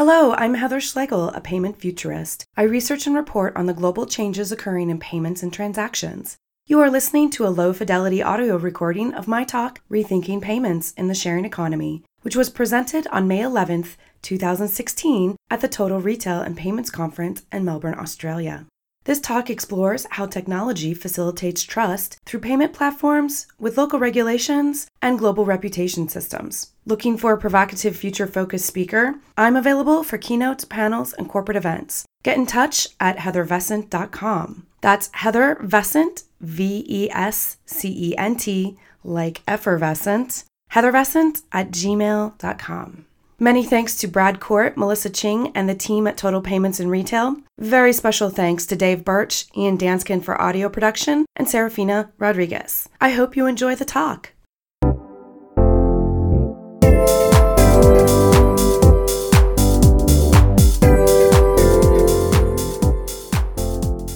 Hello, I'm Heather Schlegel, a payment futurist. I research and report on the global changes occurring in payments and transactions. You are listening to a low fidelity audio recording of my talk, Rethinking Payments in the Sharing Economy, which was presented on May 11th, 2016, at the Total Retail and Payments Conference in Melbourne, Australia. This talk explores how technology facilitates trust through payment platforms with local regulations and global reputation systems. Looking for a provocative future focused speaker? I'm available for keynotes, panels, and corporate events. Get in touch at heathervescent.com. That's Heather Vescent, V E S C E N T, like effervescent, heathervescent at gmail.com. Many thanks to Brad Court, Melissa Ching, and the team at Total Payments and Retail. Very special thanks to Dave Birch, Ian Danskin for audio production, and Serafina Rodriguez. I hope you enjoy the talk.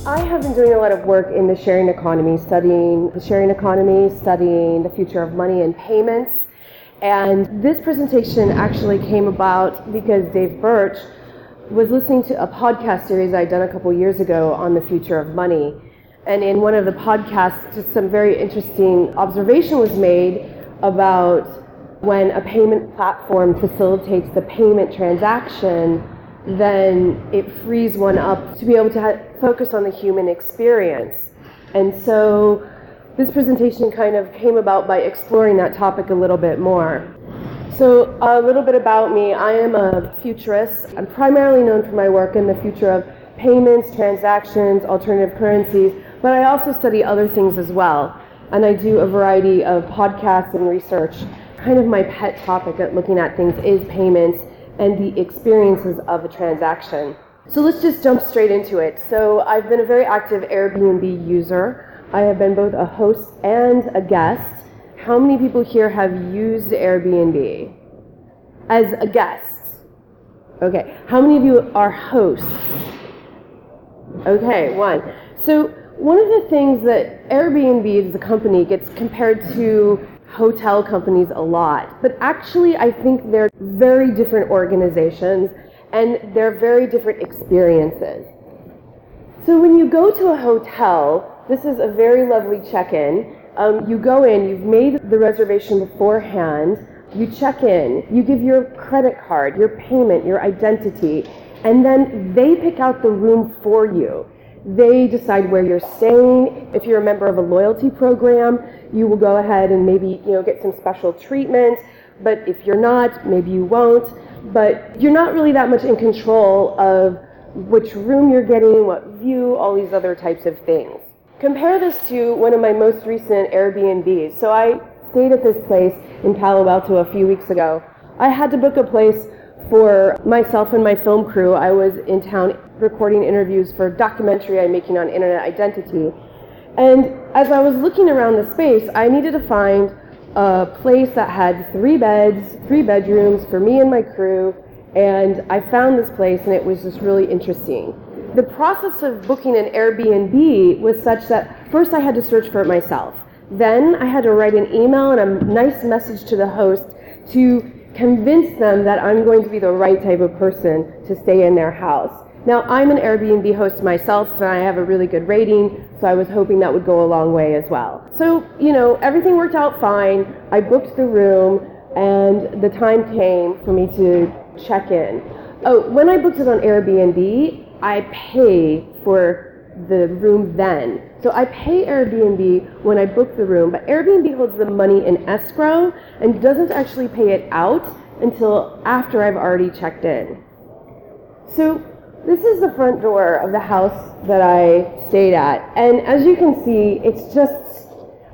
I have been doing a lot of work in the sharing economy, studying the sharing economy, studying the future of money and payments and this presentation actually came about because Dave Birch was listening to a podcast series I'd done a couple years ago on the future of money. And in one of the podcasts, just some very interesting observation was made about when a payment platform facilitates the payment transaction, then it frees one up to be able to ha- focus on the human experience. And so this presentation kind of came about by exploring that topic a little bit more. So, a little bit about me. I am a futurist. I'm primarily known for my work in the future of payments, transactions, alternative currencies, but I also study other things as well. And I do a variety of podcasts and research. Kind of my pet topic at looking at things is payments and the experiences of a transaction. So let's just jump straight into it. So I've been a very active Airbnb user. I have been both a host and a guest. How many people here have used Airbnb as a guest? Okay. How many of you are hosts? Okay, one. So, one of the things that Airbnb as a company gets compared to hotel companies a lot, but actually, I think they're very different organizations and they're very different experiences. So, when you go to a hotel, this is a very lovely check-in. Um, you go in, you've made the reservation beforehand, you check in, you give your credit card, your payment, your identity, and then they pick out the room for you. They decide where you're staying. If you're a member of a loyalty program, you will go ahead and maybe you know get some special treatment. But if you're not, maybe you won't. But you're not really that much in control of which room you're getting, what view, all these other types of things. Compare this to one of my most recent Airbnbs. So I stayed at this place in Palo Alto a few weeks ago. I had to book a place for myself and my film crew. I was in town recording interviews for a documentary I'm making on internet identity. And as I was looking around the space, I needed to find a place that had three beds, three bedrooms for me and my crew. And I found this place and it was just really interesting the process of booking an Airbnb was such that first I had to search for it myself. Then I had to write an email and a nice message to the host to convince them that I'm going to be the right type of person to stay in their house. Now, I'm an Airbnb host myself and I have a really good rating, so I was hoping that would go a long way as well. So, you know, everything worked out fine. I booked the room and the time came for me to check in. Oh, when I booked it on Airbnb, I pay for the room then. So I pay Airbnb when I book the room, but Airbnb holds the money in escrow and doesn't actually pay it out until after I've already checked in. So this is the front door of the house that I stayed at. And as you can see, it's just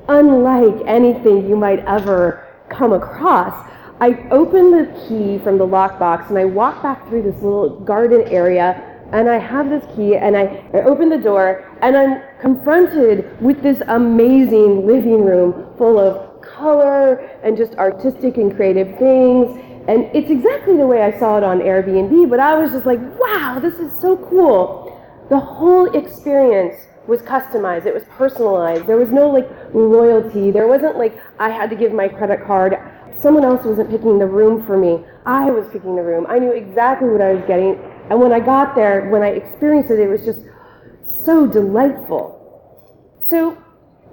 unlike anything you might ever come across. I open the key from the lockbox and I walk back through this little garden area and I have this key and I, I open the door and I'm confronted with this amazing living room full of color and just artistic and creative things. And it's exactly the way I saw it on Airbnb, but I was just like, wow, this is so cool. The whole experience was customized, it was personalized. There was no like loyalty. There wasn't like I had to give my credit card someone else wasn't picking the room for me. I was picking the room. I knew exactly what I was getting. And when I got there, when I experienced it, it was just so delightful. So,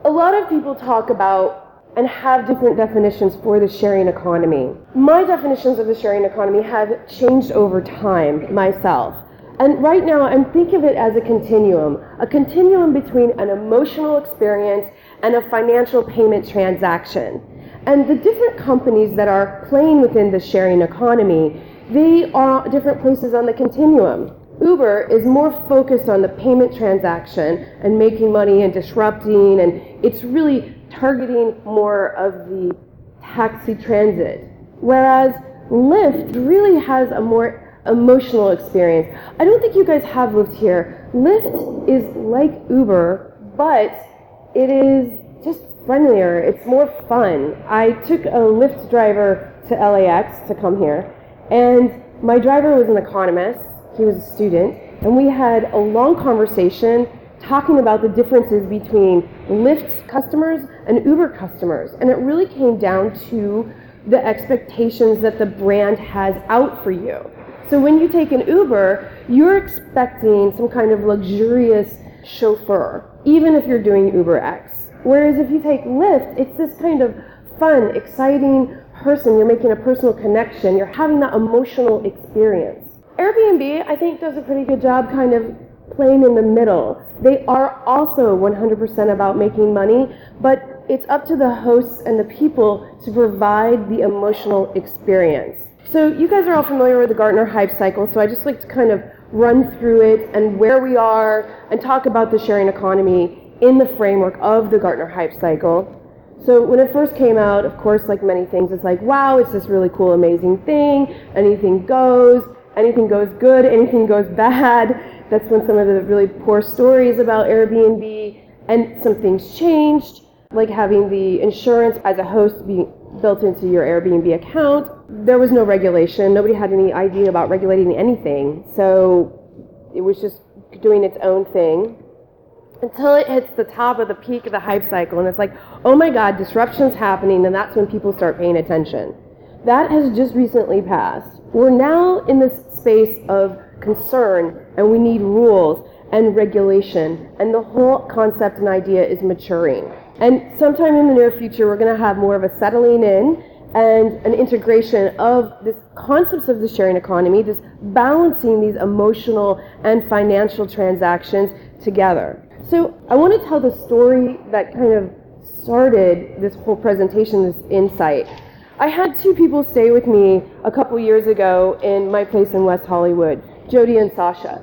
a lot of people talk about and have different definitions for the sharing economy. My definitions of the sharing economy have changed over time myself. And right now, I'm thinking of it as a continuum a continuum between an emotional experience and a financial payment transaction. And the different companies that are playing within the sharing economy, they are different places on the continuum. Uber is more focused on the payment transaction and making money and disrupting, and it's really targeting more of the taxi transit. Whereas Lyft really has a more emotional experience. I don't think you guys have Lyft here. Lyft is like Uber, but it is just friendlier. It's more fun. I took a Lyft driver to LAX to come here, and my driver was an economist. He was a student, and we had a long conversation talking about the differences between Lyft customers and Uber customers. And it really came down to the expectations that the brand has out for you. So when you take an Uber, you're expecting some kind of luxurious chauffeur, even if you're doing Uber X. Whereas if you take Lyft, it's this kind of fun, exciting person. You're making a personal connection. You're having that emotional experience. Airbnb, I think, does a pretty good job kind of playing in the middle. They are also 100% about making money, but it's up to the hosts and the people to provide the emotional experience. So you guys are all familiar with the Gartner hype cycle, so I just like to kind of run through it and where we are and talk about the sharing economy in the framework of the Gartner hype cycle. So when it first came out, of course, like many things, it's like, wow, it's this really cool, amazing thing. Anything goes, anything goes good, anything goes bad. That's when some of the really poor stories about Airbnb and some things changed, like having the insurance as a host being built into your Airbnb account. There was no regulation. Nobody had any idea about regulating anything. So it was just doing its own thing until it hits the top of the peak of the hype cycle and it's like, oh my God, disruption's happening, and that's when people start paying attention. That has just recently passed. We're now in this space of concern and we need rules and regulation. And the whole concept and idea is maturing. And sometime in the near future, we're going to have more of a settling in and an integration of this concepts of the sharing economy, this balancing these emotional and financial transactions together. So I want to tell the story that kind of started this whole presentation, this insight. I had two people stay with me a couple years ago in my place in West Hollywood. Jody and Sasha.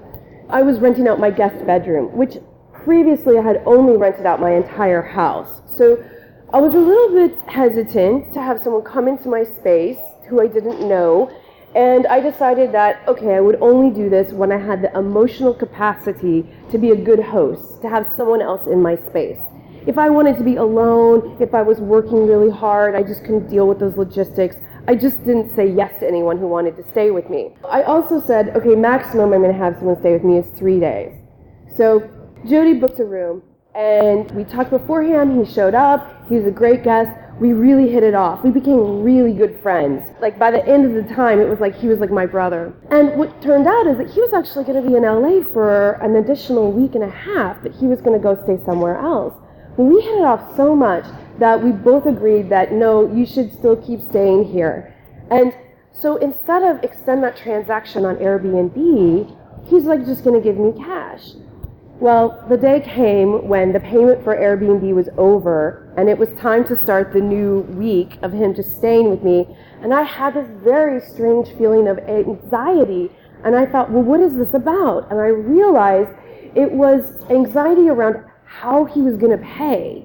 I was renting out my guest bedroom, which previously I had only rented out my entire house. So I was a little bit hesitant to have someone come into my space who I didn't know. And I decided that, okay, I would only do this when I had the emotional capacity to be a good host, to have someone else in my space. If I wanted to be alone, if I was working really hard, I just couldn't deal with those logistics, I just didn't say yes to anyone who wanted to stay with me. I also said, okay, maximum I'm going to have someone stay with me is three days. So Jody booked a room, and we talked beforehand. He showed up. He was a great guest. We really hit it off. We became really good friends. Like by the end of the time, it was like he was like my brother. And what turned out is that he was actually going to be in LA for an additional week and a half, but he was going to go stay somewhere else. we hit it off so much that we both agreed that no, you should still keep staying here. And so instead of extend that transaction on Airbnb, he's like just going to give me cash. Well, the day came when the payment for Airbnb was over and it was time to start the new week of him just staying with me. And I had this very strange feeling of anxiety. And I thought, well, what is this about? And I realized it was anxiety around how he was going to pay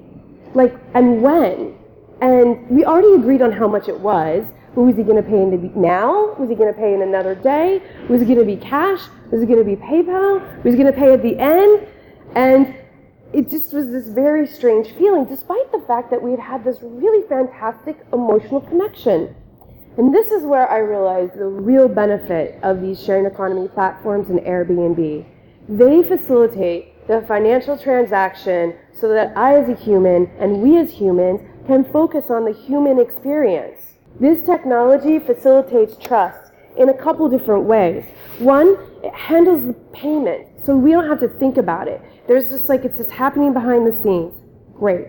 like, and when? And we already agreed on how much it was. Was he going to pay in the, now? Was he going to pay in another day? Was it going to be cash? Was it going to be PayPal? Was he going to pay at the end? And it just was this very strange feeling, despite the fact that we had had this really fantastic emotional connection. And this is where I realized the real benefit of these sharing economy platforms and Airbnb. They facilitate the financial transaction so that I, as a human, and we as humans, can focus on the human experience. This technology facilitates trust in a couple different ways. One, it handles the payment, so we don't have to think about it. There's just like it's just happening behind the scenes. Great.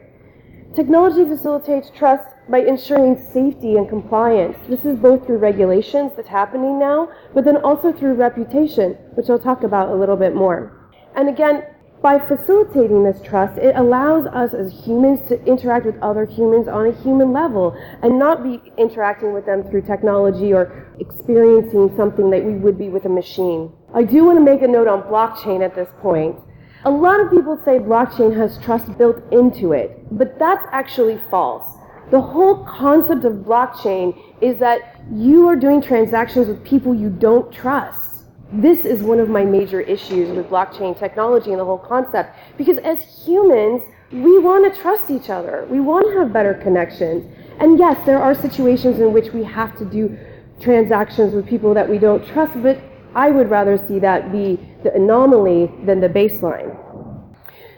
Technology facilitates trust by ensuring safety and compliance. This is both through regulations that's happening now, but then also through reputation, which I'll talk about a little bit more. And again, by facilitating this trust, it allows us as humans to interact with other humans on a human level and not be interacting with them through technology or experiencing something that we would be with a machine. I do want to make a note on blockchain at this point. A lot of people say blockchain has trust built into it, but that's actually false. The whole concept of blockchain is that you are doing transactions with people you don't trust this is one of my major issues with blockchain technology and the whole concept. Because as humans, we want to trust each other. We want to have better connections. And yes, there are situations in which we have to do transactions with people that we don't trust, but I would rather see that be the anomaly than the baseline.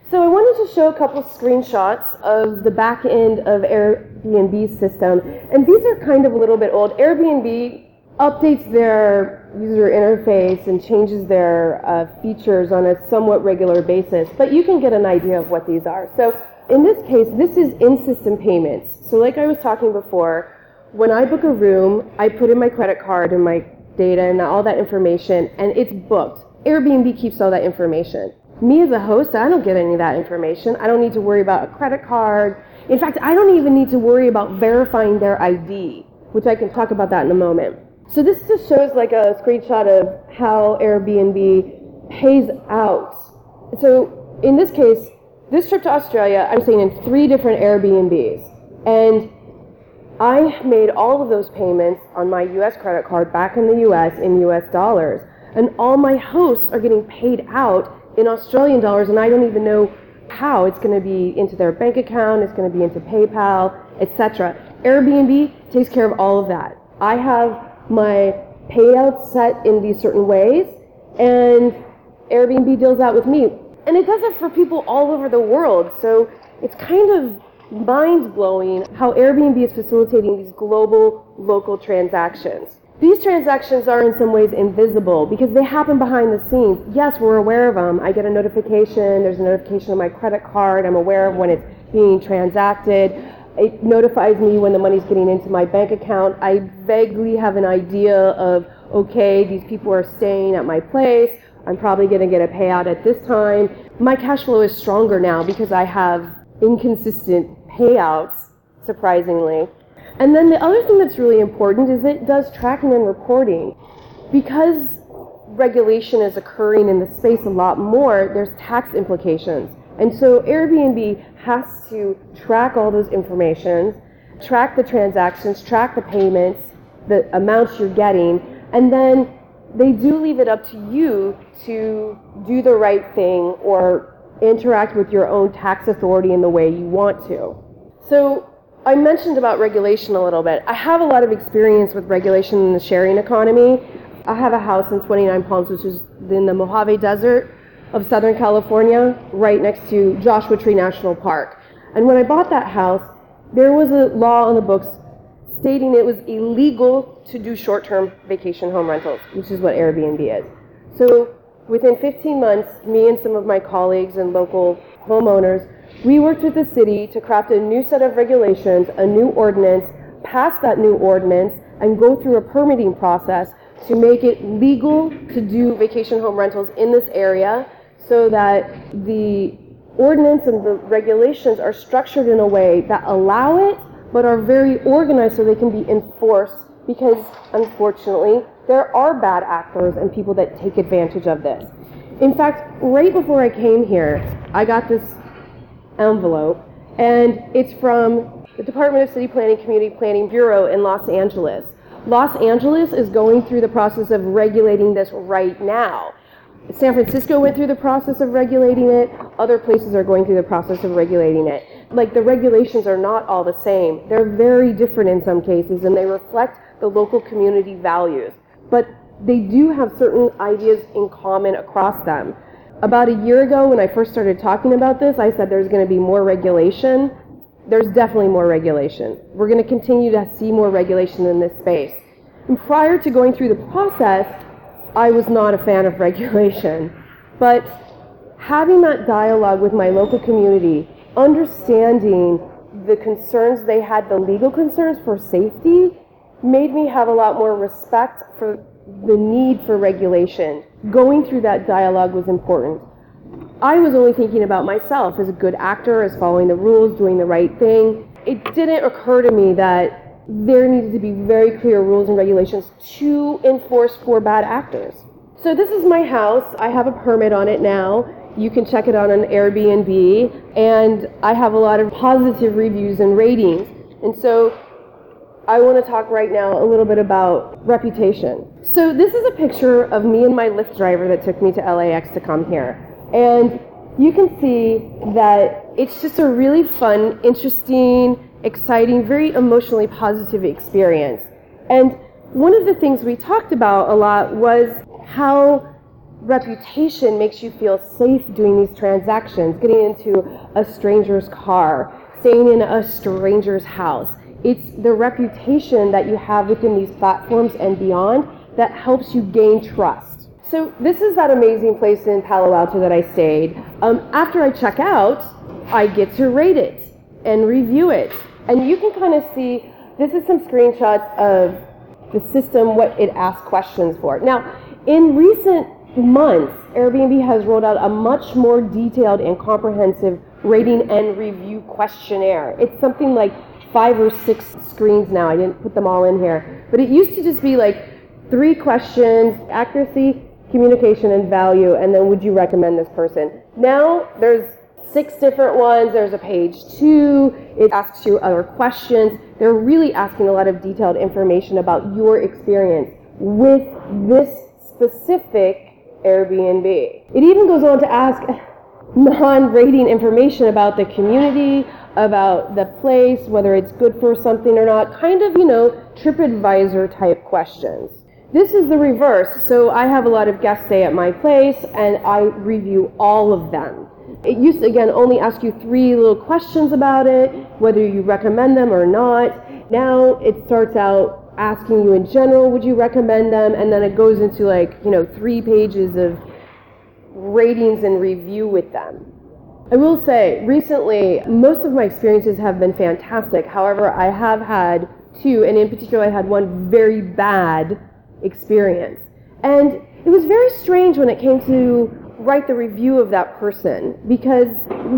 So I wanted to show a couple screenshots of the back end of Airbnb's system. And these are kind of a little bit old. Airbnb updates their user interface and changes their uh, features on a somewhat regular basis, but you can get an idea of what these are. So in this case, this is in-system payments. So like I was talking before, when I book a room, I put in my credit card and my data and all that information, and it's booked. Airbnb keeps all that information. Me as a host, I don't get any of that information. I don't need to worry about a credit card. In fact, I don't even need to worry about verifying their ID, which I can talk about that in a moment. So this just shows like a screenshot of how Airbnb pays out. So in this case, this trip to Australia, I'm staying in three different Airbnbs. And I made all of those payments on my US credit card back in the US in US dollars. And all my hosts are getting paid out in Australian dollars, and I don't even know how. It's going to be into their bank account, it's going to be into PayPal, etc. Airbnb takes care of all of that. I have my payouts set in these certain ways, and Airbnb deals that with me. And it does it for people all over the world. So it's kind of mind blowing how Airbnb is facilitating these global local transactions. These transactions are in some ways invisible because they happen behind the scenes. Yes, we're aware of them. I get a notification, there's a notification on my credit card, I'm aware of when it's being transacted. It notifies me when the money's getting into my bank account. I vaguely have an idea of, okay, these people are staying at my place. I'm probably going to get a payout at this time. My cash flow is stronger now because I have inconsistent payouts, surprisingly. And then the other thing that's really important is it does tracking and reporting. Because regulation is occurring in the space a lot more, there's tax implications. And so Airbnb has to track all those informations, track the transactions, track the payments, the amounts you're getting, and then they do leave it up to you to do the right thing or interact with your own tax authority in the way you want to. So I mentioned about regulation a little bit. I have a lot of experience with regulation in the sharing economy. I have a house in 29 Palms, which is in the Mojave Desert of Southern California, right next to Joshua Tree National Park. And when I bought that house, there was a law on the books stating it was illegal to do short term vacation home rentals, which is what Airbnb is. So within 15 months, me and some of my colleagues and local homeowners, we worked with the city to craft a new set of regulations, a new ordinance, pass that new ordinance, and go through a permitting process to make it legal to do vacation home rentals in this area so that the ordinance and the regulations are structured in a way that allow it but are very organized so they can be enforced because unfortunately there are bad actors and people that take advantage of this. In fact, right before I came here, I got this envelope and it's from the Department of City Planning Community Planning Bureau in Los Angeles. Los Angeles is going through the process of regulating this right now. San Francisco went through the process of regulating it. Other places are going through the process of regulating it. Like the regulations are not all the same. They're very different in some cases and they reflect the local community values. But they do have certain ideas in common across them. About a year ago, when I first started talking about this, I said there's going to be more regulation. there's definitely more regulation. We're going to continue to see more regulation in this space. And prior to going through the process, I was not a fan of regulation. But having that dialogue with my local community, understanding the concerns they had, the legal concerns for safety, made me have a lot more respect for the need for regulation. Going through that dialogue was important. I was only thinking about myself as a good actor, as following the rules, doing the right thing. It didn't occur to me that there needed to be very clear rules and regulations to enforce for bad actors. So this is my house. I have a permit on it now. You can check it out on Airbnb, and I have a lot of positive reviews and ratings. And so I want to talk right now a little bit about reputation. So this is a picture of me and my Lyft driver that took me to LAX to come here. And you can see that it's just a really fun, interesting, exciting, very emotionally positive experience. And one of the things we talked about a lot was how reputation makes you feel safe doing these transactions, getting into a stranger's car, staying in a stranger's house. It's the reputation that you have within these platforms and beyond that helps you gain trust. So this is that amazing place in Palo Alto that I stayed. Um, after I check out, I get to rate it and review it. And you can kind of see, this is some screenshots of the system, what it asks questions for. Now, in recent months, Airbnb has rolled out a much more detailed and comprehensive rating and review questionnaire. It's something like five or six screens now. I didn't put them all in here. But it used to just be like three questions, accuracy, communication and value, and then would you recommend this person? Now there's six different ones. There's a page two. It asks you other questions. They're really asking a lot of detailed information about your experience with this specific Airbnb. It even goes on to ask non-rating information about the community, about the place, whether it's good for something or not, kind of, you know, TripAdvisor type questions. This is the reverse. So I have a lot of guests stay at my place and I review all of them. It used to, again, only ask you three little questions about it, whether you recommend them or not. Now it starts out asking you in general, would you recommend them? And then it goes into like, you know, three pages of ratings and review with them. I will say, recently, most of my experiences have been fantastic. However, I have had two, and in particular, I had one very bad experience. And it was very strange when it came to write the review of that person because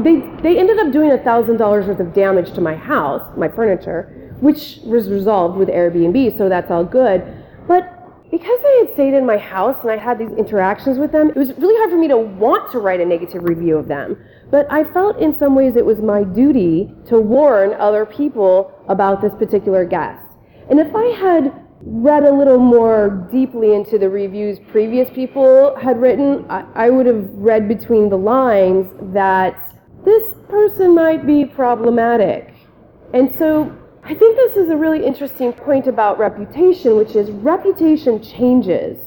they, they ended up doing a $1,000 worth of damage to my house, my furniture, which was resolved with Airbnb, so that's all good. But because they had stayed in my house and I had these interactions with them, it was really hard for me to want to write a negative review of them. But I felt in some ways it was my duty to warn other people about this particular guest. And if I had read a little more deeply into the reviews previous people had written, I, I would have read between the lines that this person might be problematic. And so I think this is a really interesting point about reputation, which is reputation changes.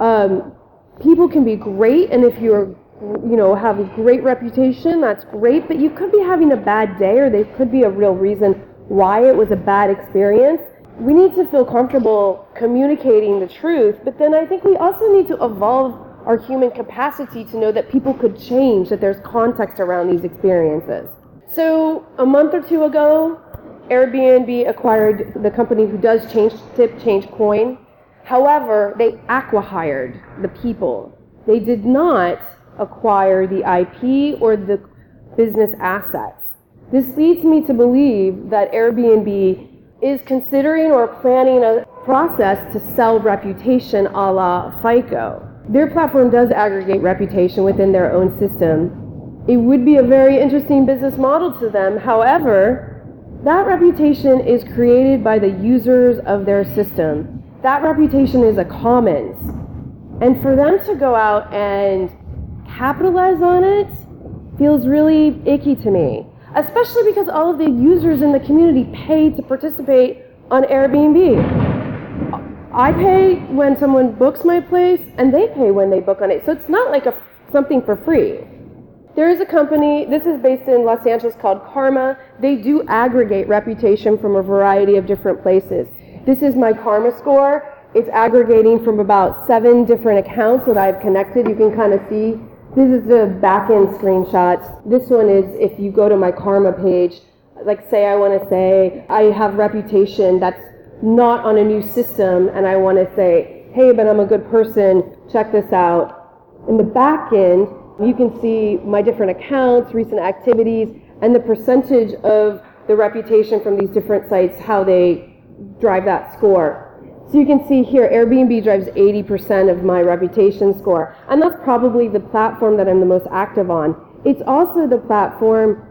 Um, people can be great, and if you're, you know, have a great reputation, that's great, but you could be having a bad day, or there could be a real reason why it was a bad experience we need to feel comfortable communicating the truth, but then I think we also need to evolve our human capacity to know that people could change, that there's context around these experiences. So, a month or two ago, Airbnb acquired the company who does change tip, ChangeCoin. However, they acqui-hired the people. They did not acquire the IP or the business assets. This leads me to believe that Airbnb is considering or planning a process to sell reputation a la FICO. Their platform does aggregate reputation within their own system. It would be a very interesting business model to them. However, that reputation is created by the users of their system. That reputation is a commons. And for them to go out and capitalize on it feels really icky to me especially because all of the users in the community pay to participate on Airbnb. I pay when someone books my place, and they pay when they book on it. So it's not like a, something for free. there is a company, this is based in Los Angeles called Karma. They do aggregate reputation from a variety of different places. This is my Karma score. It's aggregating from about seven different accounts that I've connected. You can kind of see. This is the back end screenshots. This one is if you go to my Karma page, like say I want to say I have reputation that's not on a new system and I want to say, hey, but I'm a good person, check this out. In the back end, you can see my different accounts, recent activities, and the percentage of the reputation from these different sites, how they drive that score. So you can see here, Airbnb drives 80% of my reputation score. And that's probably the platform that I'm the most active on. It's also the platform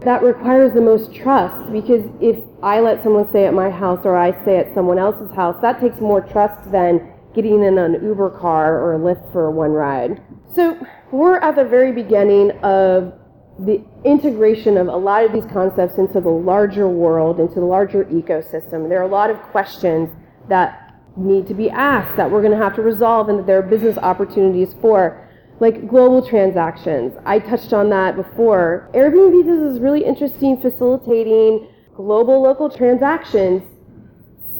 that requires the most trust because if I let someone stay at my house or I stay at someone else's house, that takes more trust than getting in an Uber car or a Lyft for one ride. So we're at the very beginning of the integration of a lot of these concepts into the larger world, into the larger ecosystem. There are a lot of questions that need to be asked that we're going to have to resolve and that there are business opportunities for, like global transactions. I touched on that before. Airbnb does this really interesting facilitating global local transactions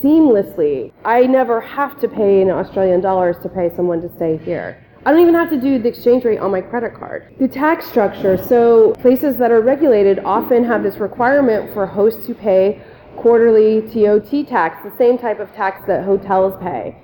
seamlessly. I never have to pay in Australian dollars to pay someone to stay here. I don't even have to do the exchange rate on my credit card. The tax structure, so places that are regulated often have this requirement for hosts to pay quarterly TOT tax, the same type of tax that hotels pay.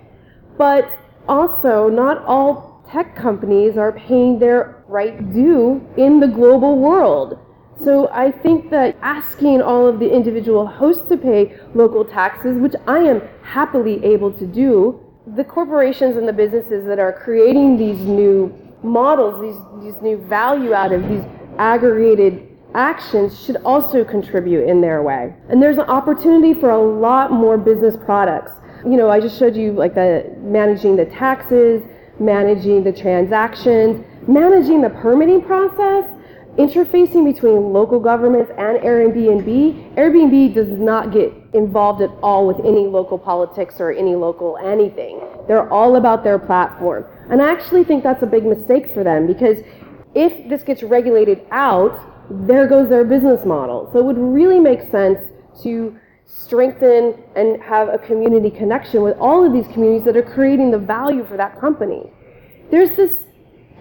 But also, not all tech companies are paying their right due in the global world. So I think that asking all of the individual hosts to pay local taxes, which I am happily able to do, the corporations and the businesses that are creating these new models, these, these new value out of these aggregated actions should also contribute in their way. And there's an opportunity for a lot more business products. You know, I just showed you like the managing the taxes, managing the transactions, managing the permitting process interfacing between local governments and Airbnb, Airbnb does not get involved at all with any local politics or any local anything. They're all about their platform. And I actually think that's a big mistake for them because if this gets regulated out, there goes their business model. So it would really make sense to strengthen and have a community connection with all of these communities that are creating the value for that company. There's this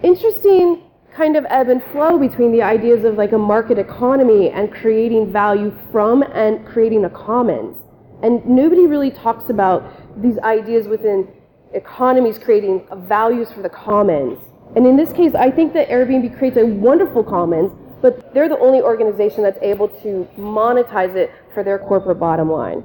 interesting kind of ebb and flow between the ideas of like a market economy and creating value from and creating a commons. And nobody really talks about these ideas within economies creating values for the commons. And in this case, I think that Airbnb creates a wonderful commons, but they're the only organization that's able to monetize it for their corporate bottom line.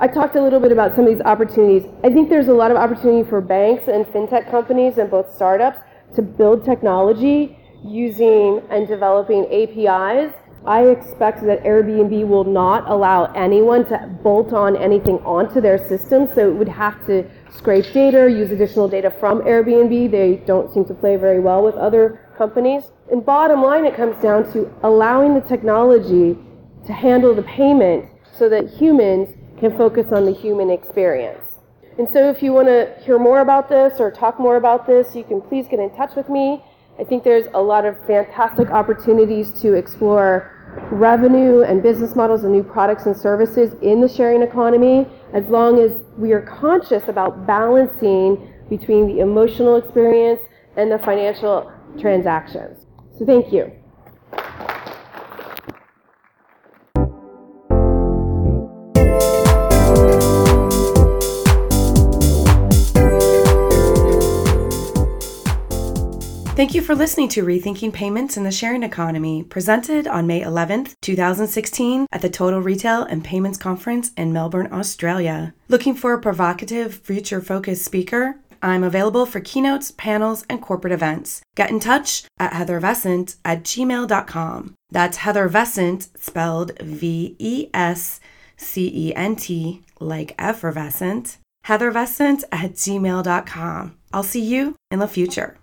I talked a little bit about some of these opportunities. I think there's a lot of opportunity for banks and fintech companies and both startups to build technology using and developing APIs. I expect that Airbnb will not allow anyone to bolt on anything onto their system, so it would have to scrape data, use additional data from Airbnb. They don't seem to play very well with other companies. And bottom line, it comes down to allowing the technology to handle the payment so that humans can focus on the human experience. And so if you want to hear more about this or talk more about this, you can please get in touch with me. I think there's a lot of fantastic opportunities to explore revenue and business models and new products and services in the sharing economy as long as we are conscious about balancing between the emotional experience and the financial transactions. So thank you. Thank you for listening to Rethinking Payments in the Sharing Economy, presented on May 11th, 2016, at the Total Retail and Payments Conference in Melbourne, Australia. Looking for a provocative, future focused speaker? I'm available for keynotes, panels, and corporate events. Get in touch at heathervescent at gmail.com. That's Heather Vescent, spelled V E S C E N T, like effervescent. Heathervescent at gmail.com. I'll see you in the future.